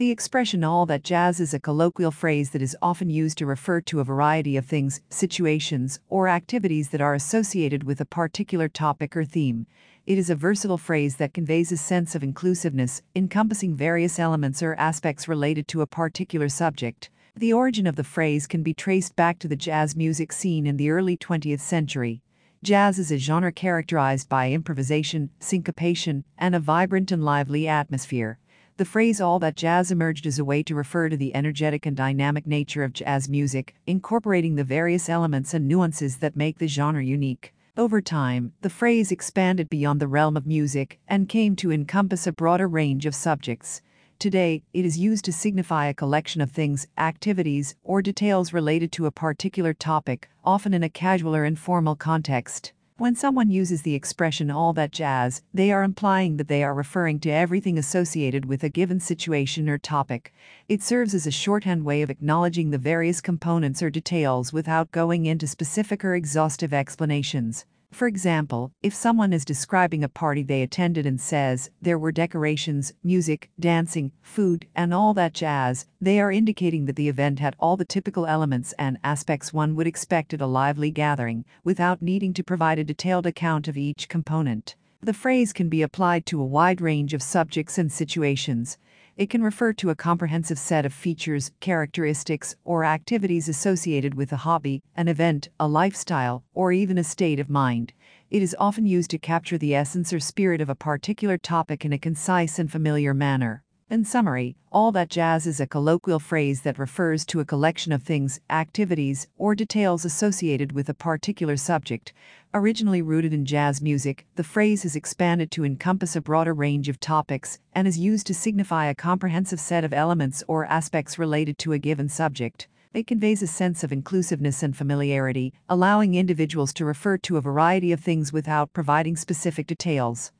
The expression all that jazz is a colloquial phrase that is often used to refer to a variety of things, situations, or activities that are associated with a particular topic or theme. It is a versatile phrase that conveys a sense of inclusiveness, encompassing various elements or aspects related to a particular subject. The origin of the phrase can be traced back to the jazz music scene in the early 20th century. Jazz is a genre characterized by improvisation, syncopation, and a vibrant and lively atmosphere. The phrase all that jazz emerged as a way to refer to the energetic and dynamic nature of jazz music, incorporating the various elements and nuances that make the genre unique. Over time, the phrase expanded beyond the realm of music and came to encompass a broader range of subjects. Today, it is used to signify a collection of things, activities, or details related to a particular topic, often in a casual or informal context. When someone uses the expression all that jazz, they are implying that they are referring to everything associated with a given situation or topic. It serves as a shorthand way of acknowledging the various components or details without going into specific or exhaustive explanations. For example, if someone is describing a party they attended and says, there were decorations, music, dancing, food, and all that jazz, they are indicating that the event had all the typical elements and aspects one would expect at a lively gathering, without needing to provide a detailed account of each component. The phrase can be applied to a wide range of subjects and situations. It can refer to a comprehensive set of features, characteristics, or activities associated with a hobby, an event, a lifestyle, or even a state of mind. It is often used to capture the essence or spirit of a particular topic in a concise and familiar manner. In summary, all that jazz is a colloquial phrase that refers to a collection of things, activities, or details associated with a particular subject. Originally rooted in jazz music, the phrase has expanded to encompass a broader range of topics and is used to signify a comprehensive set of elements or aspects related to a given subject. It conveys a sense of inclusiveness and familiarity, allowing individuals to refer to a variety of things without providing specific details.